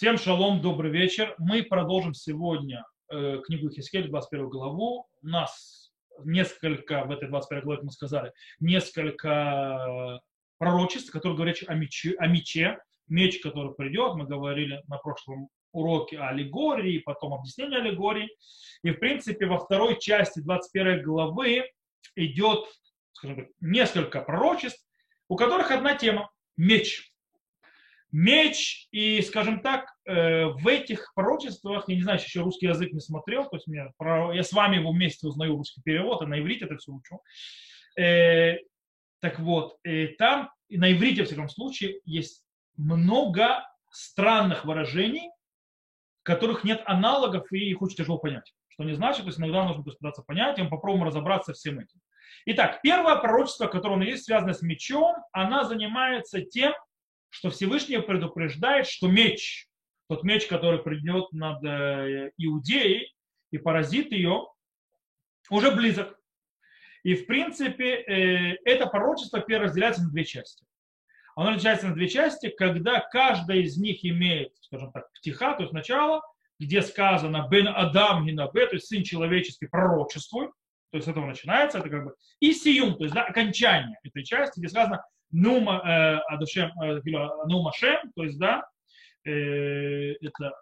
Всем шалом, добрый вечер. Мы продолжим сегодня э, книгу Хискель, 21 главу. У нас несколько, в этой 21 главе, как мы сказали, несколько пророчеств, которые говорят о мече, о мече, меч, который придет. Мы говорили на прошлом уроке о аллегории, потом объяснение аллегории. И, в принципе, во второй части 21 главы идет, скажем так, несколько пророчеств, у которых одна тема – меч меч, и, скажем так, э, в этих пророчествах, я не знаю, еще русский язык не смотрел, то есть мне, я с вами его вместе узнаю русский перевод, а на иврите это все учу. Э, так вот, э, там, на иврите, в всяком случае, есть много странных выражений, которых нет аналогов, и их очень тяжело понять. Что не значит, то есть иногда нужно пытаться понять, и мы попробуем разобраться всем этим. Итак, первое пророчество, которое у нас есть, связано с мечом, она занимается тем, что Всевышний предупреждает, что меч, тот меч, который придет над э, Иудеей и поразит ее, уже близок. И в принципе э, это пророчество разделяется на две части. Оно разделяется на две части, когда каждая из них имеет, скажем так, птиха, то есть начало, где сказано «бен Адам гинабе», то есть сын человеческий пророчествует, то есть с этого начинается, это как бы и сиюм, то есть да, окончание этой части, где сказано Нума э, Адашем, э, Нума Шем, то есть, да, э, это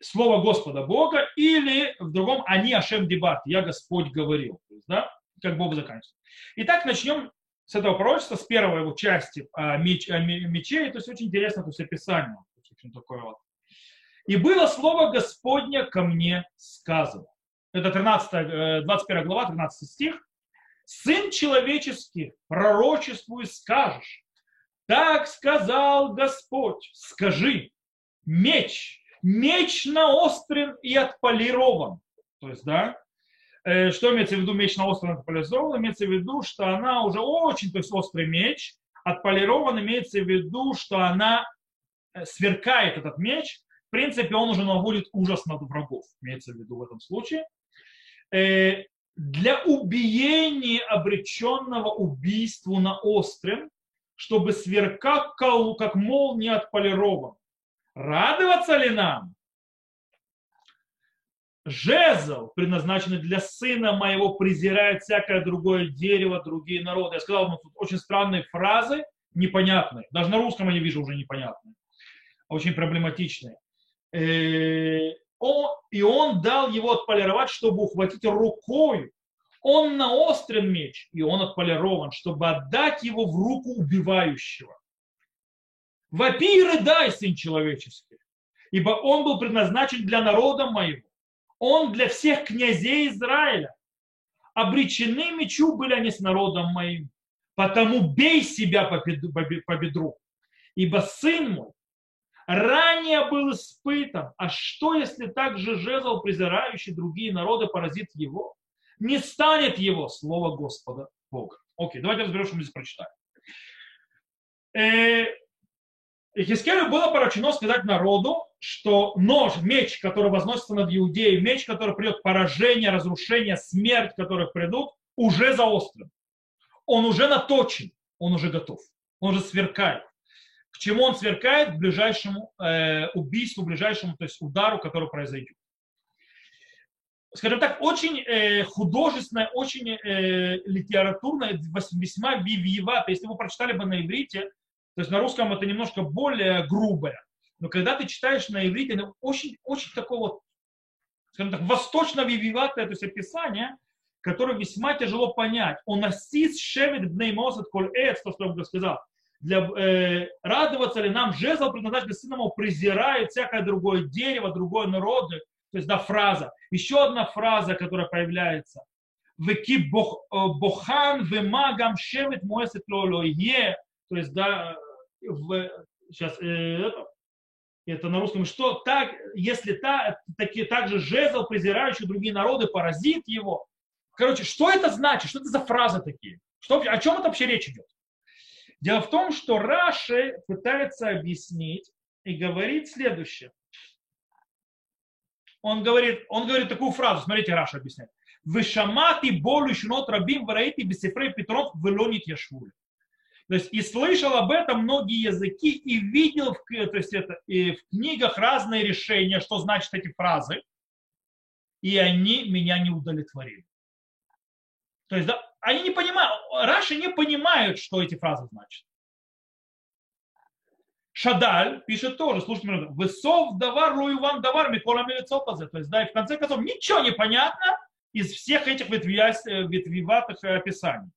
слово Господа Бога, или в другом они Ашем Дебат, я Господь говорил, то есть, да, как Бог заканчивается. Итак, начнем с этого пророчества, с первой его части о, меч, о мече, то есть очень интересно, то есть описание, такое вот. И было слово Господня ко мне сказано. Это 13, 21 глава, 13 стих. Сын человеческий, пророчествуй скажешь. Так сказал Господь, скажи, меч, меч наострен и отполирован. То есть, да, э, что имеется в виду меч наострен и отполирован? Имеется в виду, что она уже очень, то есть острый меч, отполирован имеется в виду, что она э, сверкает этот меч, в принципе, он уже наводит ужас над врагов, имеется в виду в этом случае. Э, для убиения обреченного убийству на острым, чтобы сверкал как молния отполирован. Радоваться ли нам? Жезл, предназначенный для сына моего, презирает всякое другое дерево, другие народы. Я сказал, ну, тут очень странные фразы, непонятные. Даже на русском я вижу уже непонятные. Очень проблематичные. Он, и он дал его отполировать, чтобы ухватить рукой. Он наострен меч, и он отполирован, чтобы отдать его в руку убивающего. Вопи и рыдай, сын человеческий, ибо он был предназначен для народа моего. Он для всех князей Израиля. Обречены мечу были они с народом моим. Потому бей себя по бедру. Ибо сын мой ранее был испытан. А что, если также жезл, презирающий другие народы, поразит его? Не станет его слово Господа Бога. Окей, давайте разберем, что мы здесь прочитаем. Э, было поручено сказать народу, что нож, меч, который возносится над Иудеей, меч, который придет поражение, разрушение, смерть, которые придут, уже заострен. Он уже наточен, он уже готов, он уже сверкает. К чему он сверкает? К ближайшему э, убийству, ближайшему то есть удару, который произойдет. Скажем так, очень э, художественная, очень э, литературная, весьма вивиевато. Если вы прочитали бы на иврите, то есть на русском это немножко более грубое. Но когда ты читаешь на иврите, это очень, очень такое вот, скажем так, восточно-вививатое, то есть описание, которое весьма тяжело понять. Он асис шевет бнеймосет коль эц, то, что я сказал для, э, радоваться ли нам жезл предназначен для сына презирает всякое другое дерево, другое народы. То есть, да, фраза. Еще одна фраза, которая появляется. Веки э, бохан вемагам шевет моесет лолое. То есть, да, в, сейчас, э, это, на русском, что так, если та, таки, также жезл, презирающий другие народы, поразит его. Короче, что это значит? Что это за фразы такие? Что, о чем это вообще речь идет? Дело в том, что Раши пытается объяснить и говорит следующее. Он говорит, он говорит такую фразу, смотрите, Раша объясняет. Вышамати болю шнот рабим вараити бисифрей петров велонит яшвуль. То есть и слышал об этом многие языки и видел в, то есть это, и в книгах разные решения, что значат эти фразы, и они меня не удовлетворили. То есть да, они не понимают, Раши не понимают, что эти фразы значат. Шадаль пишет тоже, слушайте, высов давар, луиван давар, микола То есть, да, и в конце концов ничего не понятно из всех этих ветвиватых описаний.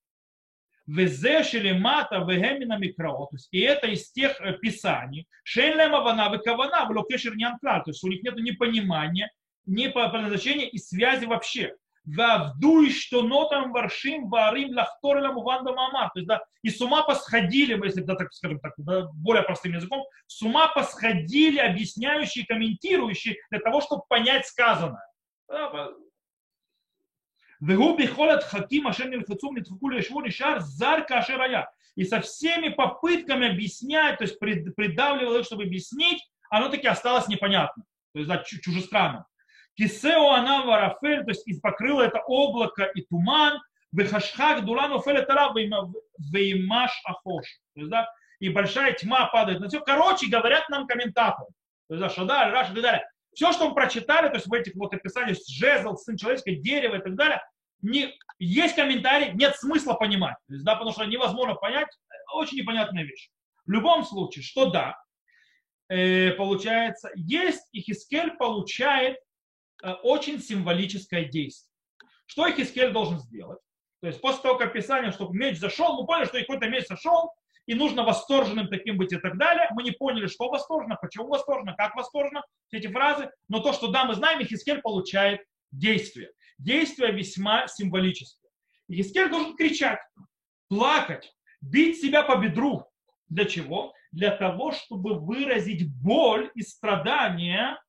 Везе шелемата вегемина микрао. То есть, и это из тех э, писаний. Шейлема вана векавана влокешер То есть у них нет ни понимания, ни по предназначению и связи вообще. Вавдуй, что нотам варшим варим лахторелам уванда мама. То есть, да, и с ума посходили, если да, так скажем так, да, более простым языком, с ума посходили объясняющие, комментирующие для того, чтобы понять сказанное. И со всеми попытками объяснять, то есть придавливал их, чтобы объяснить, оно таки осталось непонятно. То есть да, чужестранно. Кисео она варафель, то есть покрыло это облако и туман, Вехашхак дулан офеле тара веймаш ахош. То есть, да, и большая тьма падает на все. Короче, говорят нам комментаторы. То есть, да, Шадаль, Раш и так далее. Все, что мы прочитали, то есть в этих вот описаниях, жезл, сын человеческое, дерево и так далее, не, есть комментарий, нет смысла понимать. То есть, да, потому что невозможно понять, очень непонятная вещь. В любом случае, что да, э, получается, есть, и Хискель получает э, очень символическое действие. Что Хискель должен сделать? То есть после того, как описание, что меч зашел, мы поняли, что какой-то меч зашел, и нужно восторженным таким быть и так далее. Мы не поняли, что восторженно, почему восторженно, как восторженно, все эти фразы. Но то, что да, мы знаем, Хискель получает действие. Действие весьма символическое. Хискель должен кричать, плакать, бить себя по бедру. Для чего? Для того, чтобы выразить боль и страдания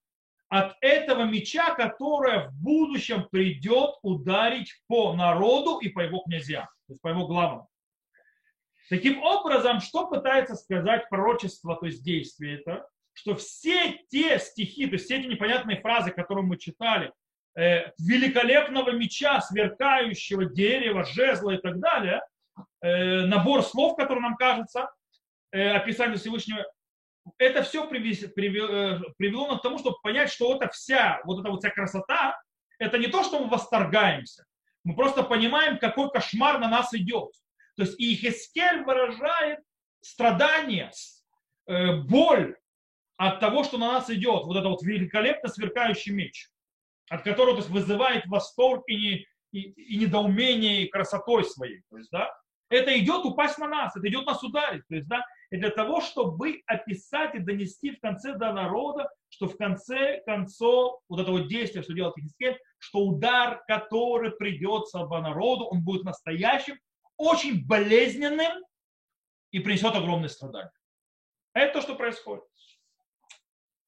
от этого меча, которое в будущем придет ударить по народу и по его князьям, то есть по его главам. Таким образом, что пытается сказать пророчество, то есть действие это, что все те стихи, то есть все эти непонятные фразы, которые мы читали, э, великолепного меча, сверкающего дерева, жезла и так далее, э, набор слов, который нам кажется, э, описание Всевышнего, это все э, привело нас к тому, чтобы понять, что это вся, вот эта вот вся красота, это не то, что мы восторгаемся, мы просто понимаем, какой кошмар на нас идет. То есть и выражает страдание, э, боль от того, что на нас идет, вот это вот великолепно сверкающий меч, от которого то есть, вызывает восторг и, не, и, и недоумение и красотой своей. То есть, да, это идет упасть на нас, это идет нас ударить. То есть, да, и для того, чтобы описать и донести в конце до народа, что в конце концов вот этого действия, что делает Хискель, что удар, который придется по народу, он будет настоящим, очень болезненным и принесет огромные страдания. Это то, что происходит.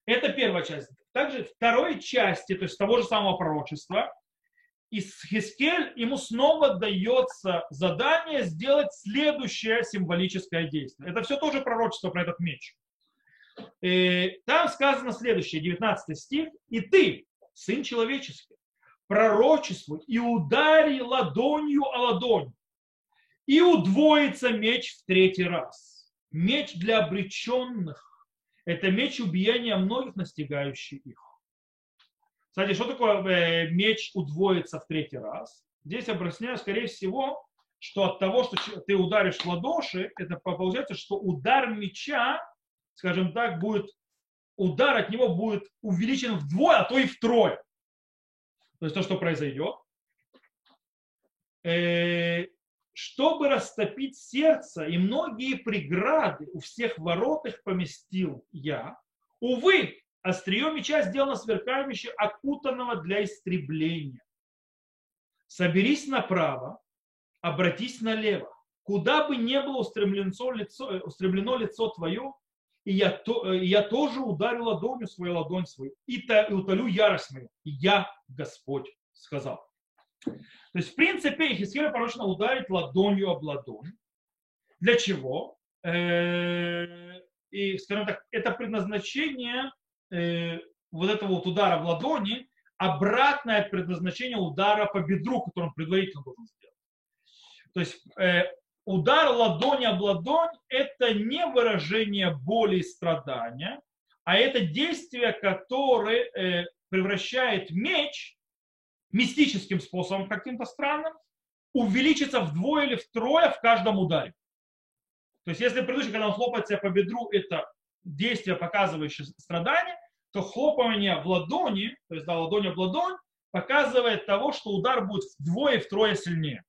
Это первая часть. Также второй части, то есть того же самого пророчества, из Хискель ему снова дается задание сделать следующее символическое действие. Это все тоже пророчество про этот меч. И там сказано следующее, 19 стих. «И ты, сын человеческий, пророчествуй и удари ладонью о ладонь, и удвоится меч в третий раз. Меч для обреченных – это меч убиения многих, настигающих их. Кстати, что такое э, меч удвоится в третий раз? Здесь объясняю, скорее всего, что от того, что ты ударишь в ладоши, это получается, что удар меча, скажем так, будет, удар от него будет увеличен вдвое, а то и втрое. То есть то, что произойдет. Э, чтобы растопить сердце, и многие преграды у всех ворот их поместил я. Увы, острие меча сделано сверкающим, окутанного для истребления. Соберись направо, обратись налево. Куда бы ни было устремлено лицо, э, устремлено лицо твое, и я, то, э, я тоже ударю ладонью свою ладонь свою, и, та, и утолю ярость мою. И я Господь сказал. То есть, в принципе, Ихискеля порочно ударить ладонью об ладонь. Для чего? Э, и, скажем так, это предназначение э, вот этого вот удара в ладони, обратное предназначение удара по бедру, который он предварительно должен сделать. То есть э, удар ладони об ладонь – это не выражение боли и страдания, а это действие, которое э, превращает меч мистическим способом каким-то странным, увеличится вдвое или втрое в каждом ударе. То есть если предыдущий, когда он хлопает себя по бедру, это действие, показывающее страдание, то хлопание в ладони, то есть да, ладонь об ладонь, показывает того, что удар будет вдвое втрое сильнее.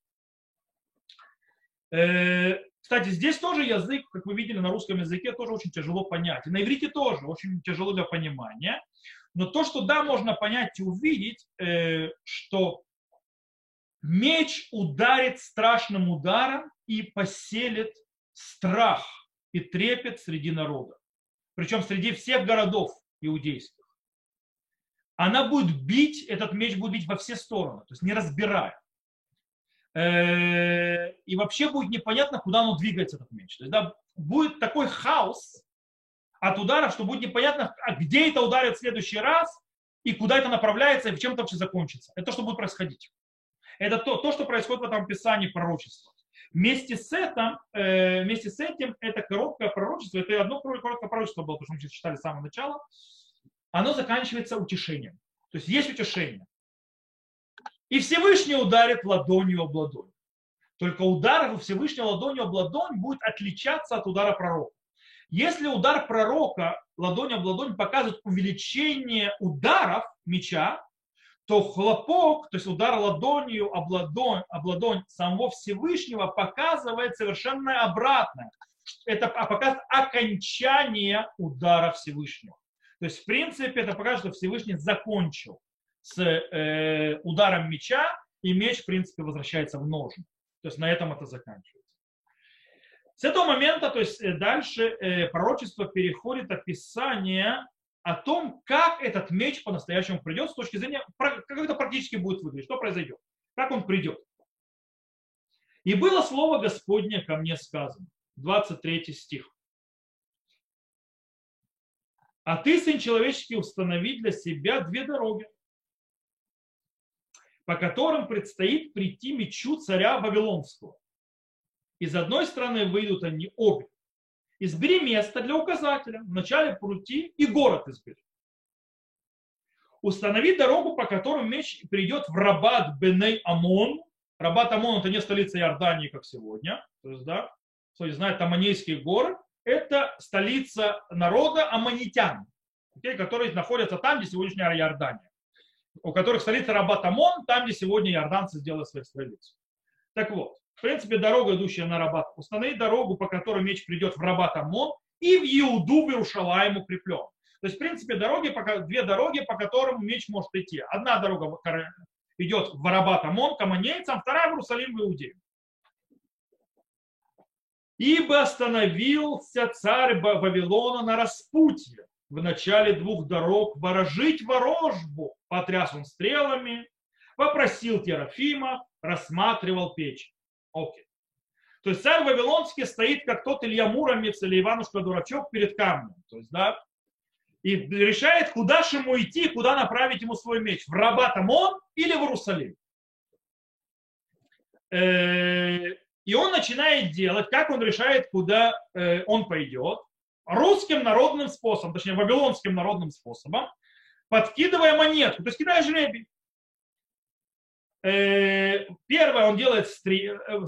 Э, кстати, здесь тоже язык, как вы видели, на русском языке тоже очень тяжело понять. И на иврите тоже очень тяжело для понимания. Но то, что да, можно понять и увидеть, э, что меч ударит страшным ударом и поселит страх и трепет среди народа. Причем среди всех городов иудейских. Она будет бить, этот меч будет бить во все стороны, то есть не разбирая. Э, и вообще будет непонятно, куда оно двигается, этот меч. То есть, да, будет такой хаос от ударов, что будет непонятно, а где это ударит в следующий раз, и куда это направляется, и в чем это вообще закончится. Это то, что будет происходить. Это то, то что происходит в этом описании пророчества. Вместе с, этим, э, вместе с этим это короткое пророчество, это одно короткое пророчество было, потому что мы читали с самого начала, оно заканчивается утешением. То есть есть утешение. И Всевышний ударит ладонью об ладонь. Только удар Всевышнего ладонью об ладонь будет отличаться от удара пророка. Если удар пророка ладонь об ладонь показывает увеличение ударов меча, то хлопок, то есть удар ладонью об ладонь, об ладонь самого Всевышнего показывает совершенно обратное. Это показывает окончание удара Всевышнего. То есть, в принципе, это показывает, что Всевышний закончил с э, ударом меча, и меч, в принципе, возвращается в ножны. То есть на этом это заканчивается. С этого момента, то есть э, дальше э, пророчество переходит описание о том, как этот меч по-настоящему придет с точки зрения, как это практически будет выглядеть, что произойдет, как он придет. И было слово Господне ко мне сказано, 23 стих. А ты, сын человеческий, установи для себя две дороги, по которым предстоит прийти мечу царя Вавилонского. Из одной стороны выйдут они обе, избери место для указателя, в начале пути и город избери. Установи дорогу, по которой меч придет в Рабат Беней Амон. Рабат Амон это не столица Иордании, как сегодня. То есть, да, кто знает Аманейские горы, это столица народа аммонитян, okay, которые находятся там, где сегодняшняя Иордания. У которых столица Рабат Амон, там, где сегодня иорданцы сделали свою столицу. Так вот, в принципе, дорога, идущая на Рабат. Установи дорогу, по которой меч придет в Рабат Амон и в Иуду, в Иерушалаем укреплен. То есть, в принципе, дороги, две дороги, по которым меч может идти. Одна дорога идет в Рабат Амон, к аманейцам, вторая в Иерусалим, в Иудею. Ибо остановился царь Вавилона на распутье в начале двух дорог ворожить ворожбу. Потряс он стрелами, попросил Терафима, рассматривал печь. Окей. То есть царь Вавилонский стоит, как тот Илья Муромец или Иванушка Дурачок перед камнем. То есть, да, и решает, куда же ему идти, куда направить ему свой меч. В Рабат Амон или в Иерусалим. Э, и он начинает делать, как он решает, куда э, он пойдет. Русским народным способом, точнее, вавилонским народным способом, подкидывая монетку, то есть кидая жребий. Э, первое, он делает стрел, э,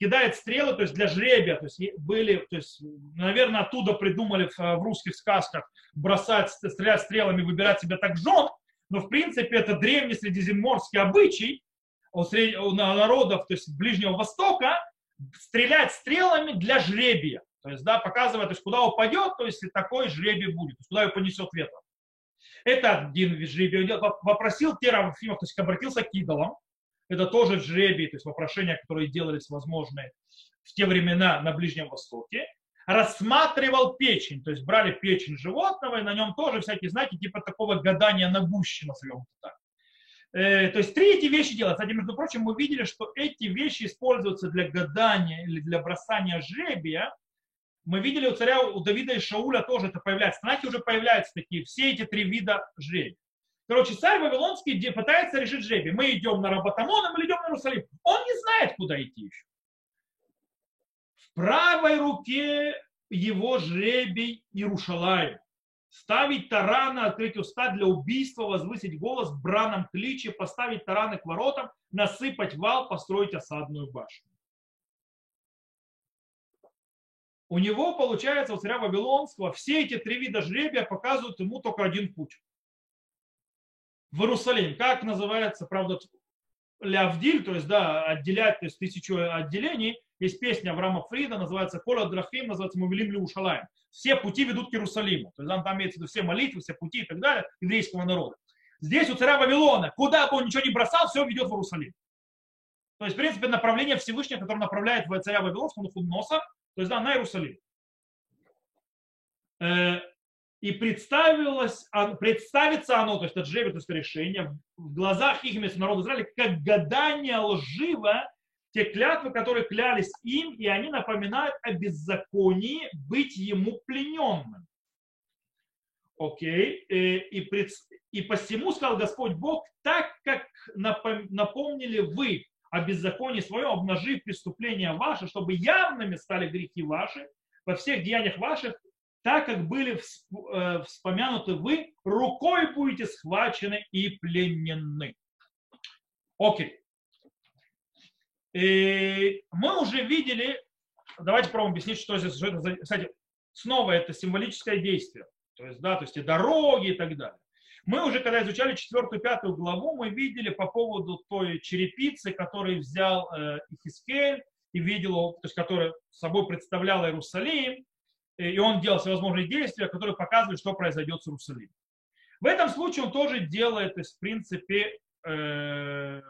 кидает стрелы, то есть для жребия, то есть были, то есть, наверное, оттуда придумали в, русских сказках бросать, стрелять стрелами, выбирать себе так жен, но в принципе это древний средиземноморский обычай у, сред... у народов, то есть Ближнего Востока, стрелять стрелами для жребия, то есть, да, показывая, то есть, куда упадет, то есть, такой жребий будет, то есть, куда его понесет ветром. Это один вид жребия. Попросил Терафимов, то есть обратился к идолам, это тоже жребий, то есть вопрошения, которые делались возможны в те времена на Ближнем Востоке. Рассматривал печень, то есть брали печень животного, и на нем тоже всякие знаки, типа такого гадания на гуще, назовем это так. Э, то есть три эти вещи делают. Кстати, между прочим, мы видели, что эти вещи используются для гадания или для бросания жребия. Мы видели у царя, у Давида и Шауля тоже это появляется. Знаки уже появляются такие, все эти три вида жребия. Короче, царь Вавилонский пытается решить жребий. Мы идем на Рабатамон, а мы идем на Иерусалим. Он не знает, куда идти еще. в правой руке его жребий Иерушалаем. Ставить тараны, открыть уста для убийства, возвысить голос в браном кличе, поставить тараны к воротам, насыпать вал, построить осадную башню. У него, получается, у царя Вавилонского все эти три вида жребия показывают ему только один путь. В Иерусалим. Как называется, правда, Лявдиль, то есть, да, отделять, то есть тысячу отделений, есть песня Авраама Фрида, называется Кола Драхим, называется Мувелим Леушалаем. Все пути ведут к Иерусалиму. То есть там, там имеется все молитвы, все пути и так далее еврейского народа. Здесь у царя Вавилона, куда бы он ничего не бросал, все ведет в Иерусалим. То есть, в принципе, направление Всевышнего, которое направляет царя Вавилонского, Худноса, то есть да, на Иерусалим. И представилось, представится оно, то есть это жребий, то есть решение, в глазах их вместо народа Израиля, как гадание лживо те клятвы, которые клялись им, и они напоминают о беззаконии быть ему плененным. Окей. Э, и, пред... и посему сказал Господь Бог, так как напомнили вы о беззаконии своем, обнажив преступления ваши, чтобы явными стали грехи ваши, во всех деяниях ваших, так как были э, вспомянуты вы, рукой будете схвачены и пленены. Окей. И мы уже видели, давайте попробуем объяснить, что здесь, что это за, кстати, снова это символическое действие, то есть, да, то есть и дороги и так далее. Мы уже, когда изучали четвертую, пятую главу, мы видели по поводу той черепицы, которую взял э, Ихискель и видел, то есть, которая собой представляла Иерусалим, и он делал всевозможные действия, которые показывают, что произойдет с Иерусалимом. В этом случае он тоже делает, то есть, в принципе, э,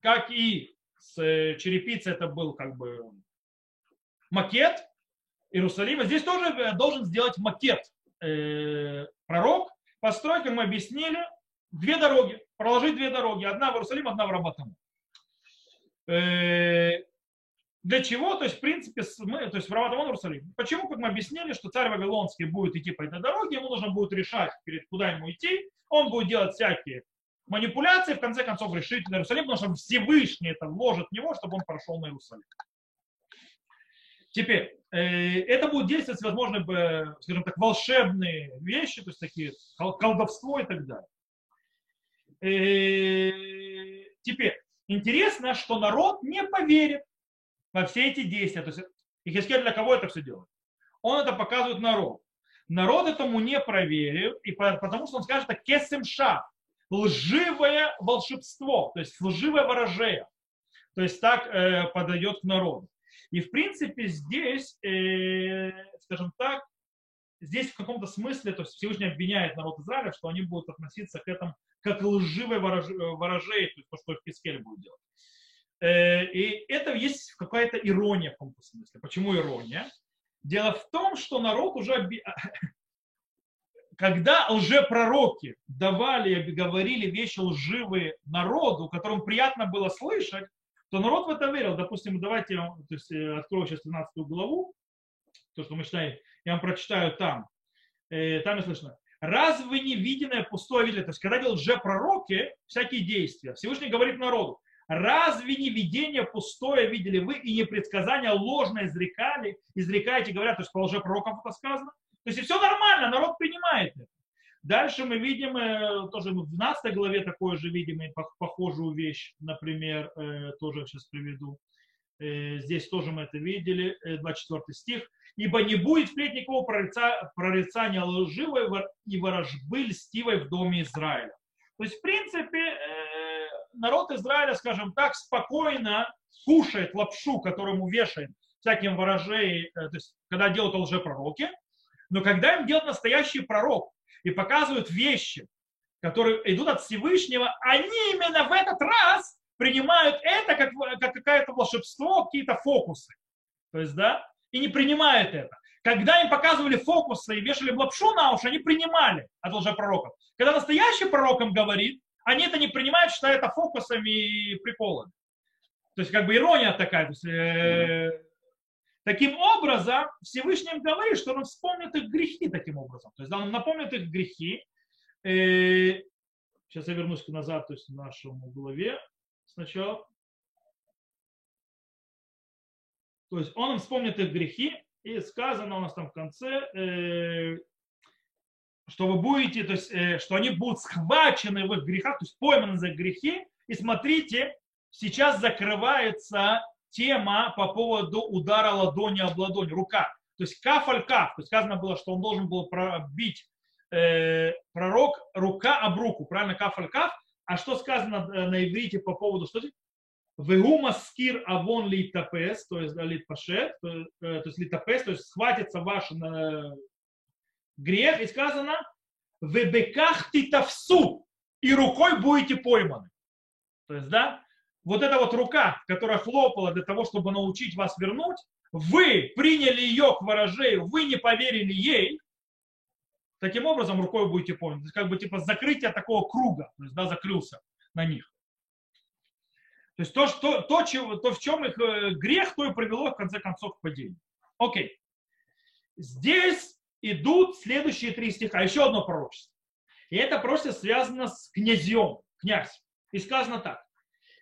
как и с э, черепицей это был как бы макет Иерусалима. Здесь тоже э, должен сделать макет э, пророк, построить, как мы объяснили, две дороги, проложить две дороги. Одна в Иерусалим, одна в Рабатаму. Э, для чего? То есть, в принципе, мы, то есть в Раватамон Иерусалим. Почему, как мы объяснили, что царь Вавилонский будет идти по этой дороге, ему нужно будет решать, перед куда ему идти, он будет делать всякие манипуляции, в конце концов решить Иерусалим, потому что Всевышний это вложит в него, чтобы он прошел на Иерусалим. Теперь, э, это будет действовать всевозможные, скажем так, волшебные вещи, то есть такие колдовство и так далее. Э, теперь, интересно, что народ не поверит во все эти действия. То есть Ихискель для кого это все делает? Он это показывает народ. Народ этому не проверил, и потому что он скажет, это кесемша, лживое волшебство, то есть лживое ворожее. То есть так э, подойдет к народу. И в принципе здесь, э, скажем так, здесь в каком-то смысле, то есть Всевышний обвиняет народ Израиля, что они будут относиться к этому как лживое ворожее, то есть то, что Хискель будет делать. Э, и это есть какая-то ирония в каком-то смысле. Почему ирония? Дело в том, что народ уже когда лжепророки давали, говорили вещи лживые народу, которым приятно было слышать, то народ в это верил. Допустим, давайте я то есть, э, открою сейчас 13 главу, то, что мы читаем, я вам прочитаю там. Э, там я слышно. Разве не виденное пустое видели? То есть, когда делают лжепророки, всякие действия, Всевышний говорит народу, разве не видение пустое видели вы и не предсказания ложно изрекали, изрекаете, говорят, то есть по лжепророкам это сказано? То есть все нормально, народ принимает это. Дальше мы видим, э, тоже в 12 главе такое же видим, похожую вещь, например, э, тоже сейчас приведу. Э, здесь тоже мы это видели, 24 стих. «Ибо не будет впредь никакого прорицания, прорицания лживой и ворожбы льстивой в доме Израиля». То есть, в принципе, народ Израиля, скажем так, спокойно кушает лапшу, которому вешает всяким ворожей, то есть, когда делают лжепророки, но когда им делают настоящий пророк и показывают вещи, которые идут от Всевышнего, они именно в этот раз принимают это как, как какое-то волшебство, какие-то фокусы. То есть, да, и не принимают это. Когда им показывали фокусы и вешали лапшу на уши, они принимали от лжепророков. Когда настоящий пророк им говорит, они это не принимают, считая это фокусами и приколами. То есть как бы ирония такая. То есть, э, Таким образом, Всевышний говорит, что он вспомнит их грехи таким образом. То есть он напомнит их грехи. Э, сейчас я вернусь назад, то есть в нашему главе сначала. То есть он им вспомнит их грехи, и сказано у нас там в конце, э, что вы будете, то есть, э, что они будут схвачены в их грехах, то есть пойманы за грехи. И смотрите, сейчас закрывается тема по поводу удара ладони об ладонь, рука. То есть каф аль каф, то есть сказано было, что он должен был пробить э, пророк рука об руку, правильно, каф аль каф. А что сказано э, на иврите по поводу, что Вегума скир авон литапес, то есть литпашет, то, э, то есть литапес, то есть схватится ваш э, грех, и сказано, вебеках титавсу, и рукой будете пойманы. То есть, да, вот эта вот рука, которая хлопала для того, чтобы научить вас вернуть, вы приняли ее к ворожею, вы не поверили ей, таким образом рукой будете пойманы. То есть, как бы типа закрытие такого круга, то есть, да, закрылся на них. То есть то, что, то, чего, то в чем их э, грех, то и привело в конце концов к падению. Окей. Здесь идут следующие три стиха, еще одно пророчество. И это пророчество связано с князем, князь. И сказано так.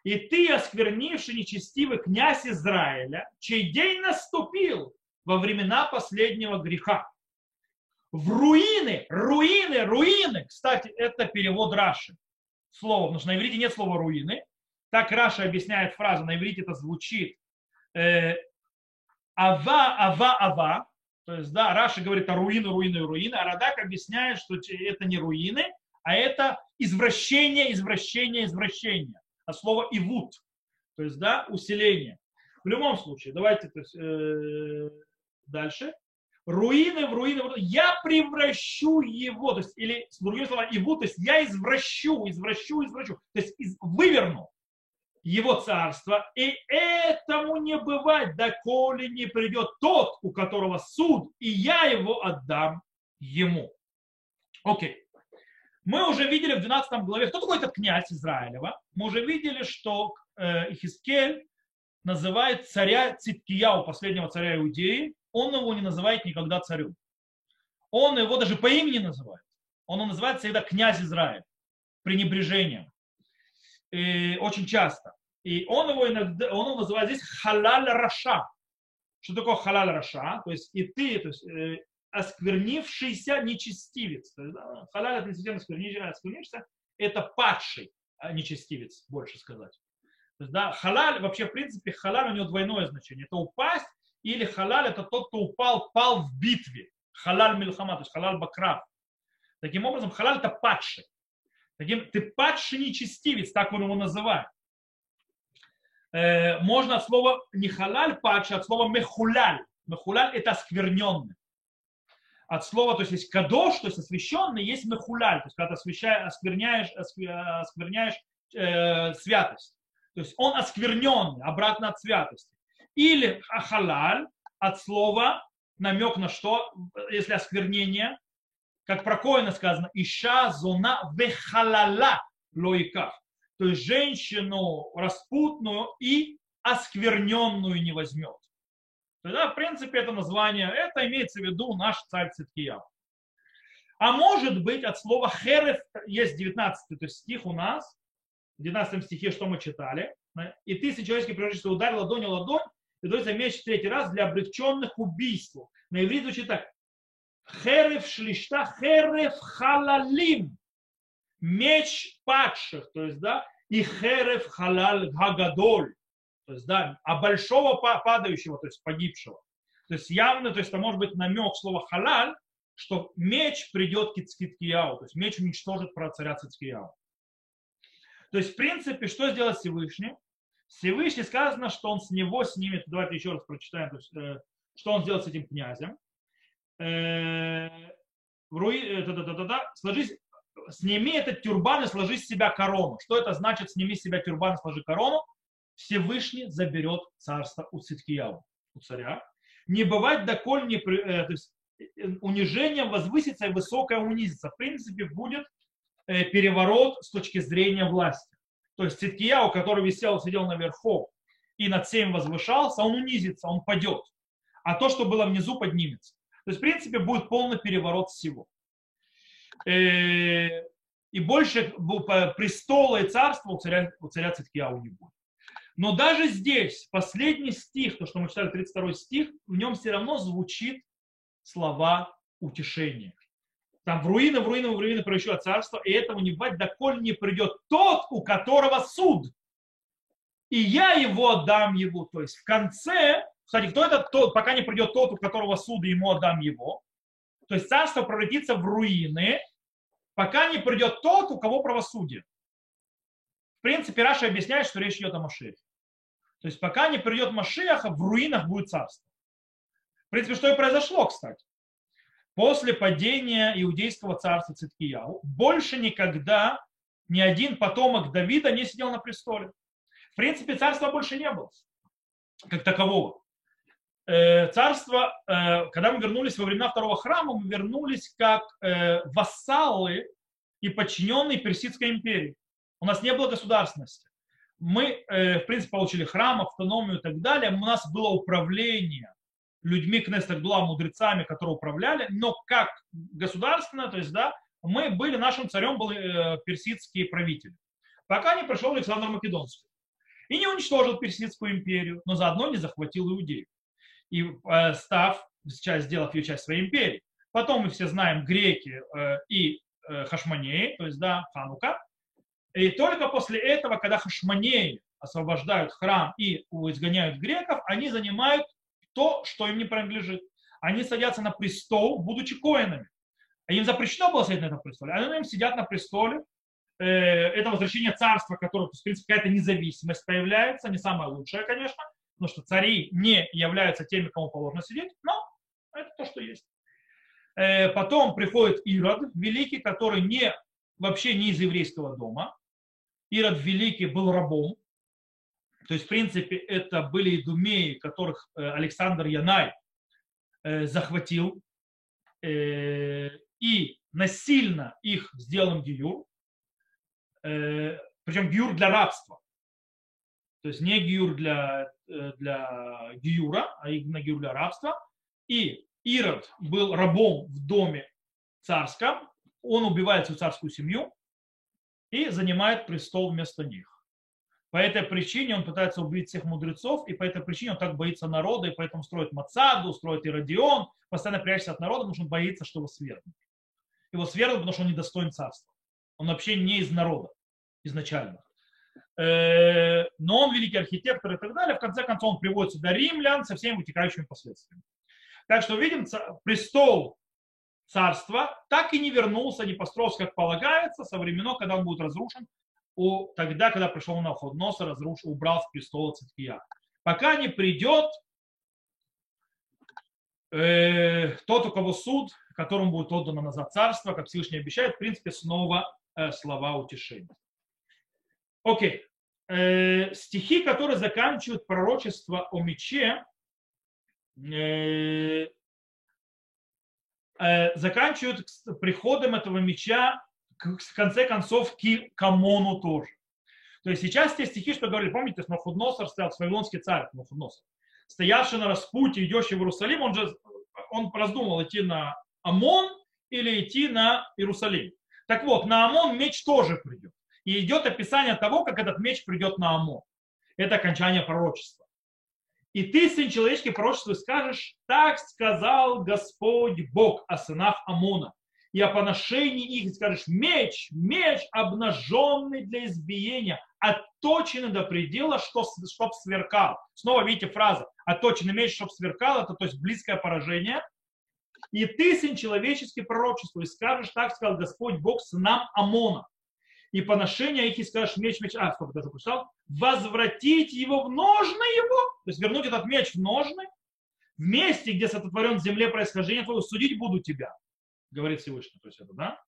И ты, осквернивший нечестивый князь Израиля, чей день наступил во времена последнего греха. В руины, руины, руины. Кстати, это перевод Раши. Слово, потому что на иврите нет слова руины. Так Раша объясняет фразу, на иврите это звучит э, עוה, עוה, עוה. То есть, да, Раша говорит о руины, руины, руины, а Радак объясняет, что это не руины, а это извращение, извращение, извращение. А слово עיוות. То есть, да, усиление. В любом случае, давайте то есть, э, дальше. Руины в руины, в руины. Я превращу его, то есть, или, с словами, ивут, то есть я извращу, извращу, извращу. То есть из, выверну его царство, и этому не бывать, доколе не придет тот, у которого суд, и я его отдам ему. Окей. Мы уже видели в 12 главе, кто такой этот князь Израилева. Мы уже видели, что э, Ихискель называет царя Циткияу, последнего царя Иудеи. Он его не называет никогда царем. Он его даже по имени называет. Он его называет всегда князь Израиль пренебрежением и очень часто. И он его иногда, он его называет здесь халаль раша. Что такое халаль раша? То есть и ты, то есть, э, осквернившийся нечестивец. То есть, да, халаль это не совсем осквернившийся, это падший а нечестивец, больше сказать. То есть, да, халаль, вообще, в принципе, халаль у него двойное значение. Это упасть, или халаль это тот, кто упал, пал в битве. Халаль милхама, то есть халаль бакрав. Таким образом, халаль это падший. Таким, ты падший нечестивец, так он его называет. Э, можно от слова не халаль падший, от слова мехуляль. Мехуляль это оскверненный. От слова, то есть есть кадош, то есть освященный, есть мехуляль, то есть когда ты оскверняешь, оскверняешь э, святость. То есть он оскверненный, обратно от святости. Или халаль от слова намек на что, если осквернение, как про Коина сказано, иша зона вехалала лоиках. То есть женщину распутную и оскверненную не возьмет. Тогда, в принципе, это название, это имеется в виду наш царь Циткияв. А может быть, от слова херев, есть 19 то есть стих у нас, в 19 стихе, что мы читали, и тысячи человеческих пророчества ударил ладонь ладонь, и дается меч в третий раз для облегченных убийств. На иврите звучит так, Херев шлишта, херев халалим. Меч падших, то есть, да, и херев халал гагадоль. То есть, да, а большого падающего, то есть погибшего. То есть явно, то есть это может быть намек слова халаль, что меч придет к Цкиткияу, то есть меч уничтожит про царя Цкияу. То есть, в принципе, что сделать Всевышний? Всевышний сказано, что он с него снимет, давайте еще раз прочитаем, то есть, э, что он сделает с этим князем. Э, э, сложись, сними этот тюрбан и сложи с себя корону. Что это значит, сними с себя тюрбан и сложи корону? Всевышний заберет царство у Циткияу, у царя. Не бывать доколь не, э, то есть, унижением возвысится и высокое унизится. В принципе, будет переворот с точки зрения власти. То есть Циткияу, который висел, сидел наверху и над всем возвышался, он унизится, он падет. А то, что было внизу, поднимется. То есть, в принципе, будет полный переворот всего. Э, и больше престола и царства у царя, у царя Циткияу не будет. Но даже здесь, последний стих, то, что мы читали, 32 стих, в нем все равно звучит слова утешения. Там в руины, в руины, в руины превращу царство, и этому не бывать, доколе не придет тот, у которого суд. И я его отдам его. То есть в конце, кстати, кто это тот, пока не придет тот, у которого суд, ему отдам его. То есть царство превратится в руины, пока не придет тот, у кого правосудие. В принципе, Раша объясняет, что речь идет о Машехе. То есть пока не придет Машеха, в руинах будет царство. В принципе, что и произошло, кстати. После падения иудейского царства Циткияу больше никогда ни один потомок Давида не сидел на престоле. В принципе, царства больше не было, как такового. Э, царство, э, когда мы вернулись во времена второго храма, мы вернулись как э, вассалы и подчиненные Персидской империи. У нас не было государственности. Мы, в принципе, получили храм, автономию и так далее. У нас было управление людьми Кнестагдула, мудрецами, которые управляли, но как государственно, то есть, да, мы были, нашим царем был персидский правитель. Пока не пришел Александр Македонский. И не уничтожил Персидскую империю, но заодно не захватил Иудею и э, став, сейчас сделав ее часть своей империи. Потом мы все знаем греки э, и э, хашманеи, то есть, да, Ханука. И только после этого, когда хашманеи освобождают храм и изгоняют греков, они занимают то, что им не принадлежит. Они садятся на престол, будучи коинами. Им запрещено было сидеть на этом престоле, а они сидят на престоле. Это возвращение царства, которое, в принципе, какая-то независимость появляется, не самая лучшая, конечно, потому что цари не являются теми, кому положено сидеть, но это то, что есть. Э, потом приходит Ирод Великий, который не, вообще не из еврейского дома. Ирод Великий был рабом. То есть, в принципе, это были идумеи, которых э, Александр Янай э, захватил и насильно их сделал гиюр. Причем гиюр для рабства. То есть не гиюр для Э, для Гиюра, а именно Гиюр для рабства. И Ирод был рабом в доме царском, он убивает свою царскую семью и занимает престол вместо них. По этой причине он пытается убить всех мудрецов, и по этой причине он так боится народа, и поэтому строит Мацаду, строит Иродион, постоянно прячется от народа, потому что он боится, что его свергнут. Его свергнут, потому что он недостоин царства. Он вообще не из народа изначально. Э, но он великий архитектор и так далее. В конце концов, он приводит сюда римлян со всеми вытекающими последствиями. Так что видим, престол царства так и не вернулся, не построился, как полагается, со времен, когда он будет разрушен, тогда, когда пришел на Ходноса, разрушил, убрал с престола Циткия. Пока не придет э, тот, у кого суд, которому будет отдано назад царство, как Всевышний обещает, в принципе, снова э, слова утешения. Окей. Э, стихи, которые заканчивают пророчество о мече, э, э, заканчивают приходом этого меча в конце концов к Камону тоже. То есть сейчас те стихи, что говорили, помните, Навуходоносор стоял, Вавилонский царь Навуходоносор, стоявший на распутье, идущий в Иерусалим, он же он раздумал, идти на Амон или идти на Иерусалим. Так вот, на Амон меч тоже придет. И идет описание того, как этот меч придет на Амон. Это окончание пророчества. И ты, сын человеческий, пророчествуй, скажешь, так сказал Господь Бог о сынах Амона. И о поношении их скажешь, меч, меч, обнаженный для избиения, отточенный до предела, что, чтоб сверкал. Снова видите фраза, отточенный меч, чтоб сверкал, это то есть близкое поражение. И ты, сын человеческий, пророчествуй, скажешь, так сказал Господь Бог сынам Амона и поношение их, и скажешь меч, меч, а, сколько ты записал, возвратить его в ножны его, то есть вернуть этот меч в ножны, в месте, где сотворен в земле происхождение твоего, судить буду тебя, говорит Всевышний, то есть это, да,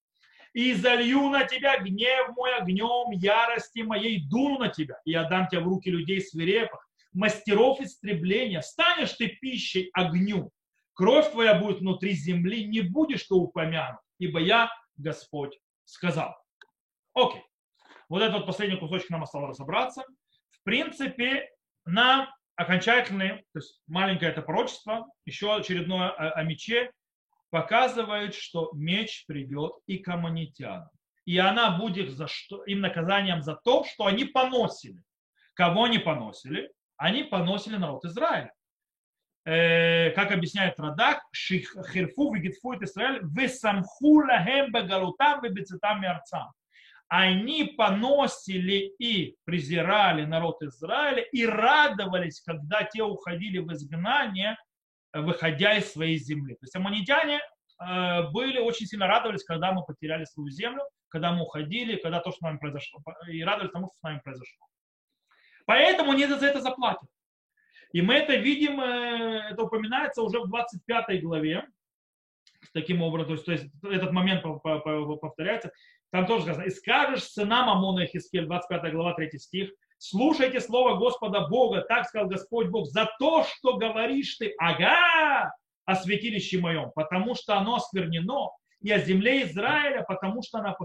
и залью на тебя гнев мой огнем ярости моей, дуну на тебя, и отдам тебя в руки людей свирепых, мастеров истребления, станешь ты пищей огню, кровь твоя будет внутри земли, не будешь ты упомянут, ибо я Господь сказал. Окей. Вот этот вот последний кусочек нам осталось разобраться. В принципе, нам окончательное, то есть маленькое это пророчество, еще очередное о, о мече, показывает, что меч придет и к аммонитянам. И она будет за что, им наказанием за то, что они поносили. Кого они поносили? Они поносили народ Израиля. Э, как объясняет Радак, хирфу вегетфу Израиль, вы самху лахем багалутам вебецитам мерцам. Они поносили и презирали народ Израиля и радовались, когда те уходили в изгнание, выходя из своей земли. То есть аммонитяне э, были очень сильно радовались, когда мы потеряли свою землю, когда мы уходили, когда то, что с нами произошло, и радовались тому, что с нами произошло. Поэтому они за это заплатят. И мы это видим, э, это упоминается уже в 25 главе, таким образом, то есть, то есть этот момент повторяется. Там тоже сказано, и скажешь сынам Амона и Хискель, 25 глава, 3 стих, слушайте слово Господа Бога, так сказал Господь Бог, за то, что говоришь ты, ага, о святилище моем, потому что оно осквернено, и о земле Израиля, потому что она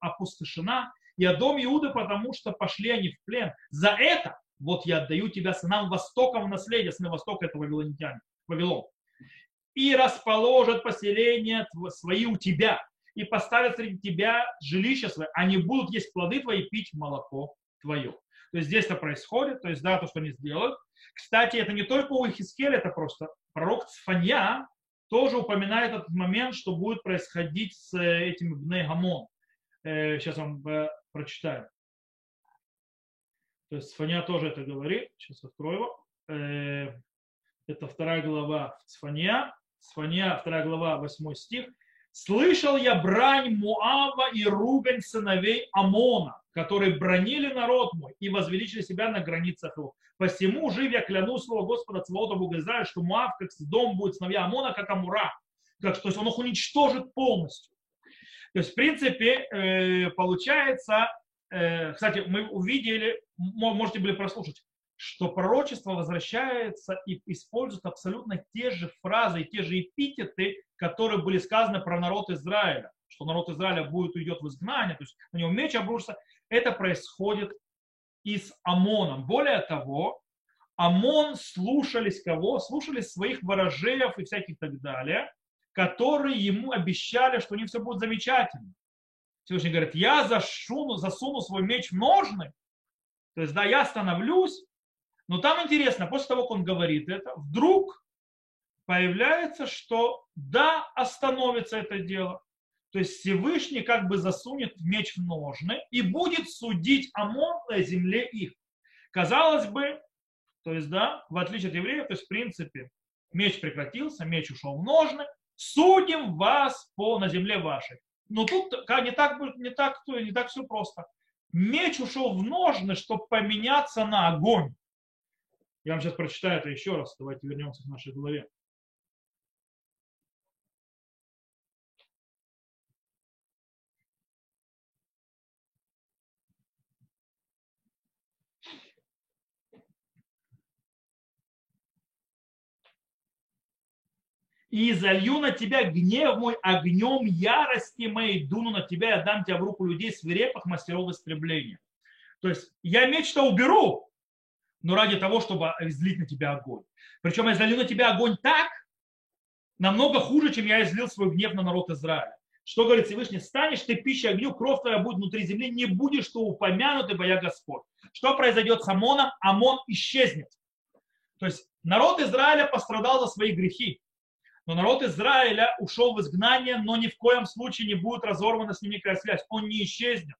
опустошена, и о дом Иуды, потому что пошли они в плен. За это вот я отдаю тебя сынам Востока в наследие, сыны Востока это вавилонитяне, Вавилон. И расположат поселения свои у тебя, и поставят среди тебя жилище свое, они будут есть плоды твои, пить молоко твое. То есть здесь это происходит, то есть да, то, что они сделают. Кстати, это не только у Ихискеля, это просто пророк Цфанья тоже упоминает этот момент, что будет происходить с этим Бней Гамон. Сейчас вам э, прочитаю. То есть Сфания тоже это говорит. Сейчас открою его. Э, это вторая глава Сфания. Сфания, вторая глава, восьмой стих. «Слышал я брань Муава и ругань сыновей Амона, которые бронили народ мой и возвеличили себя на границах его. Посему жив я клянусь слово Господа Цваота Бога Израиля, что Муав, как дом будет сыновья Амона, как Амура. Как, то есть он их уничтожит полностью. То есть, в принципе, э, получается, Э, кстати, мы увидели, можете были прослушать, что пророчество возвращается и использует абсолютно те же фразы и те же эпитеты, которые были сказаны про народ Израиля, что народ Израиля будет уйдет в изгнание, то есть на него меч обрушится. Это происходит и с Амоном. Более того, Амон слушались кого? Слушались своих ворожеев и всяких так далее, которые ему обещали, что у них все будет замечательно. Всевышний говорит, я засуну, засуну свой меч в ножны, то есть, да, я остановлюсь, но там интересно, после того, как он говорит это, вдруг появляется, что да, остановится это дело. То есть Всевышний как бы засунет меч в ножны и будет судить ОМОН на земле их. Казалось бы, то есть, да, в отличие от евреев, то есть, в принципе, меч прекратился, меч ушел в ножны, судим вас по, на земле вашей. Но тут не так, не так, не так все просто. Меч ушел в ножны, чтобы поменяться на огонь. Я вам сейчас прочитаю это еще раз. Давайте вернемся к нашей главе. и залью на тебя гнев мой огнем ярости моей, дуну на тебя и отдам тебя в руку людей свирепых мастеров истребления. То есть я меч-то уберу, но ради того, чтобы излить на тебя огонь. Причем я залью на тебя огонь так, намного хуже, чем я излил свой гнев на народ Израиля. Что говорит Всевышний? Станешь ты пищей огню, кровь твоя будет внутри земли, не будешь ты упомянут, ибо я Господь. Что произойдет с Амоном? Амон исчезнет. То есть народ Израиля пострадал за свои грехи но народ Израиля ушел в изгнание, но ни в коем случае не будет разорвана с ним никакая связь. Он не исчезнет.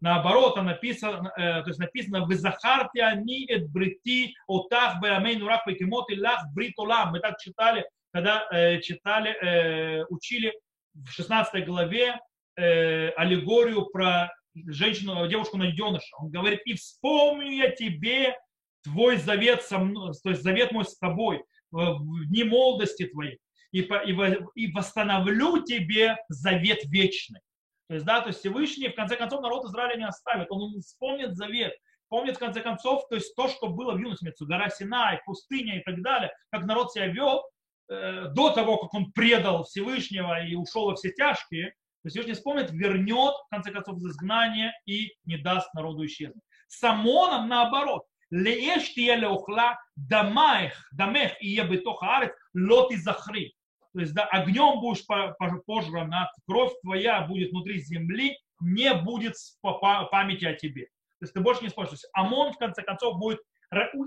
Наоборот, там написано, э, то есть написано в Захарте они эт брити отах беамейну рах пекимот и лах бритолам. Мы так читали, когда э, читали, э, учили в 16 главе э, аллегорию про женщину, девушку найденыша. Он говорит, и вспомню я тебе твой завет со мной, то есть завет мой с тобой в дни молодости твоей и, и, и восстановлю тебе завет вечный. То есть, да, то есть Всевышний, в конце концов, народ Израиля не оставит. Он вспомнит завет, помнит, в конце концов, то есть то, что было в юности, гора Синай, пустыня и так далее, как народ себя вел э, до того, как он предал Всевышнего и ушел во все тяжкие, то Всевышний вспомнит, вернет, в конце концов, из изгнания и не даст народу исчезнуть. С Амоном наоборот. Леэш тия леухла дамаех, дамех и ебетоха арец, лоти захри то есть да, огнем будешь пожрана, кровь твоя будет внутри земли, не будет памяти о тебе. То есть ты больше не есть ОМОН, в конце концов, будет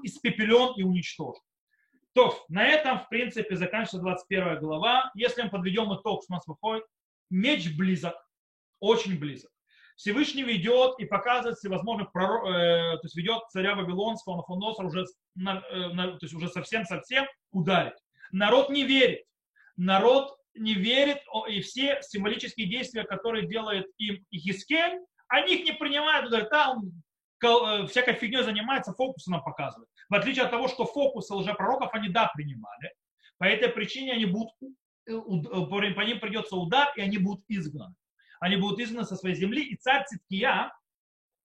испепелен и уничтожен. То, на этом, в принципе, заканчивается 21 глава. Если мы подведем итог, что у нас выходит, меч близок, очень близок. Всевышний ведет и показывает всевозможных пророк, э, то есть ведет царя Вавилонского, Нафоносора уже, на, э, на, то есть уже совсем-совсем ударить. Народ не верит. Народ не верит, и все символические действия, которые делает им Ихискель, они их не принимают, говорят, да, он э, всякой фигней занимается, фокусы нам показывает. В отличие от того, что фокусы лжепророков они, да, принимали. По этой причине они будут, э, э, по ним придется удар, и они будут изгнаны. Они будут изгнаны со своей земли, и царь Циткия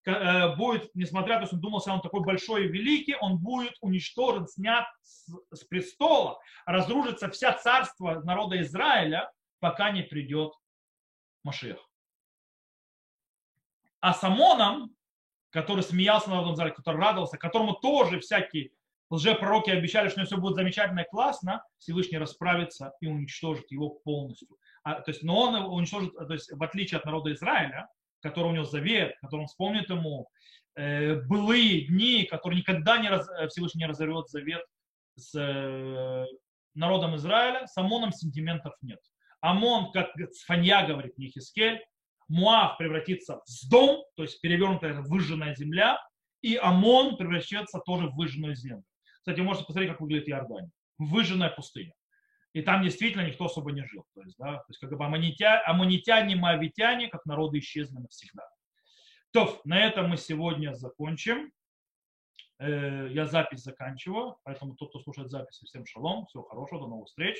будет, несмотря на то, что он думал, что он такой большой и великий, он будет уничтожен, снят с, престола, разрушится вся царство народа Израиля, пока не придет Машех. А с Амоном, который смеялся на народном зале, который радовался, которому тоже всякие лжепророки обещали, что все будет замечательно и классно, Всевышний расправится и уничтожит его полностью. А, то есть, но он уничтожит, то есть, в отличие от народа Израиля, который у него завет, который он вспомнит ему, э, былые дни, которые никогда не раз, Всевышний не разорвет завет с э, народом Израиля, с Амоном сентиментов нет. Амон, как Фанья говорит, Нехискель, Муав превратится в дом, то есть перевернутая выжженная земля, и Амон превращается тоже в выжженную землю. Кстати, можете посмотреть, как выглядит Иордания. Выжженная пустыня. И там действительно никто особо не жил. То есть, да, то есть как бы аммонитя, аммонитяне, моавитяне, как народы исчезли навсегда. То, на этом мы сегодня закончим. Э, я запись заканчиваю, поэтому тот, кто слушает запись, всем шалом, всего хорошего, до новых встреч.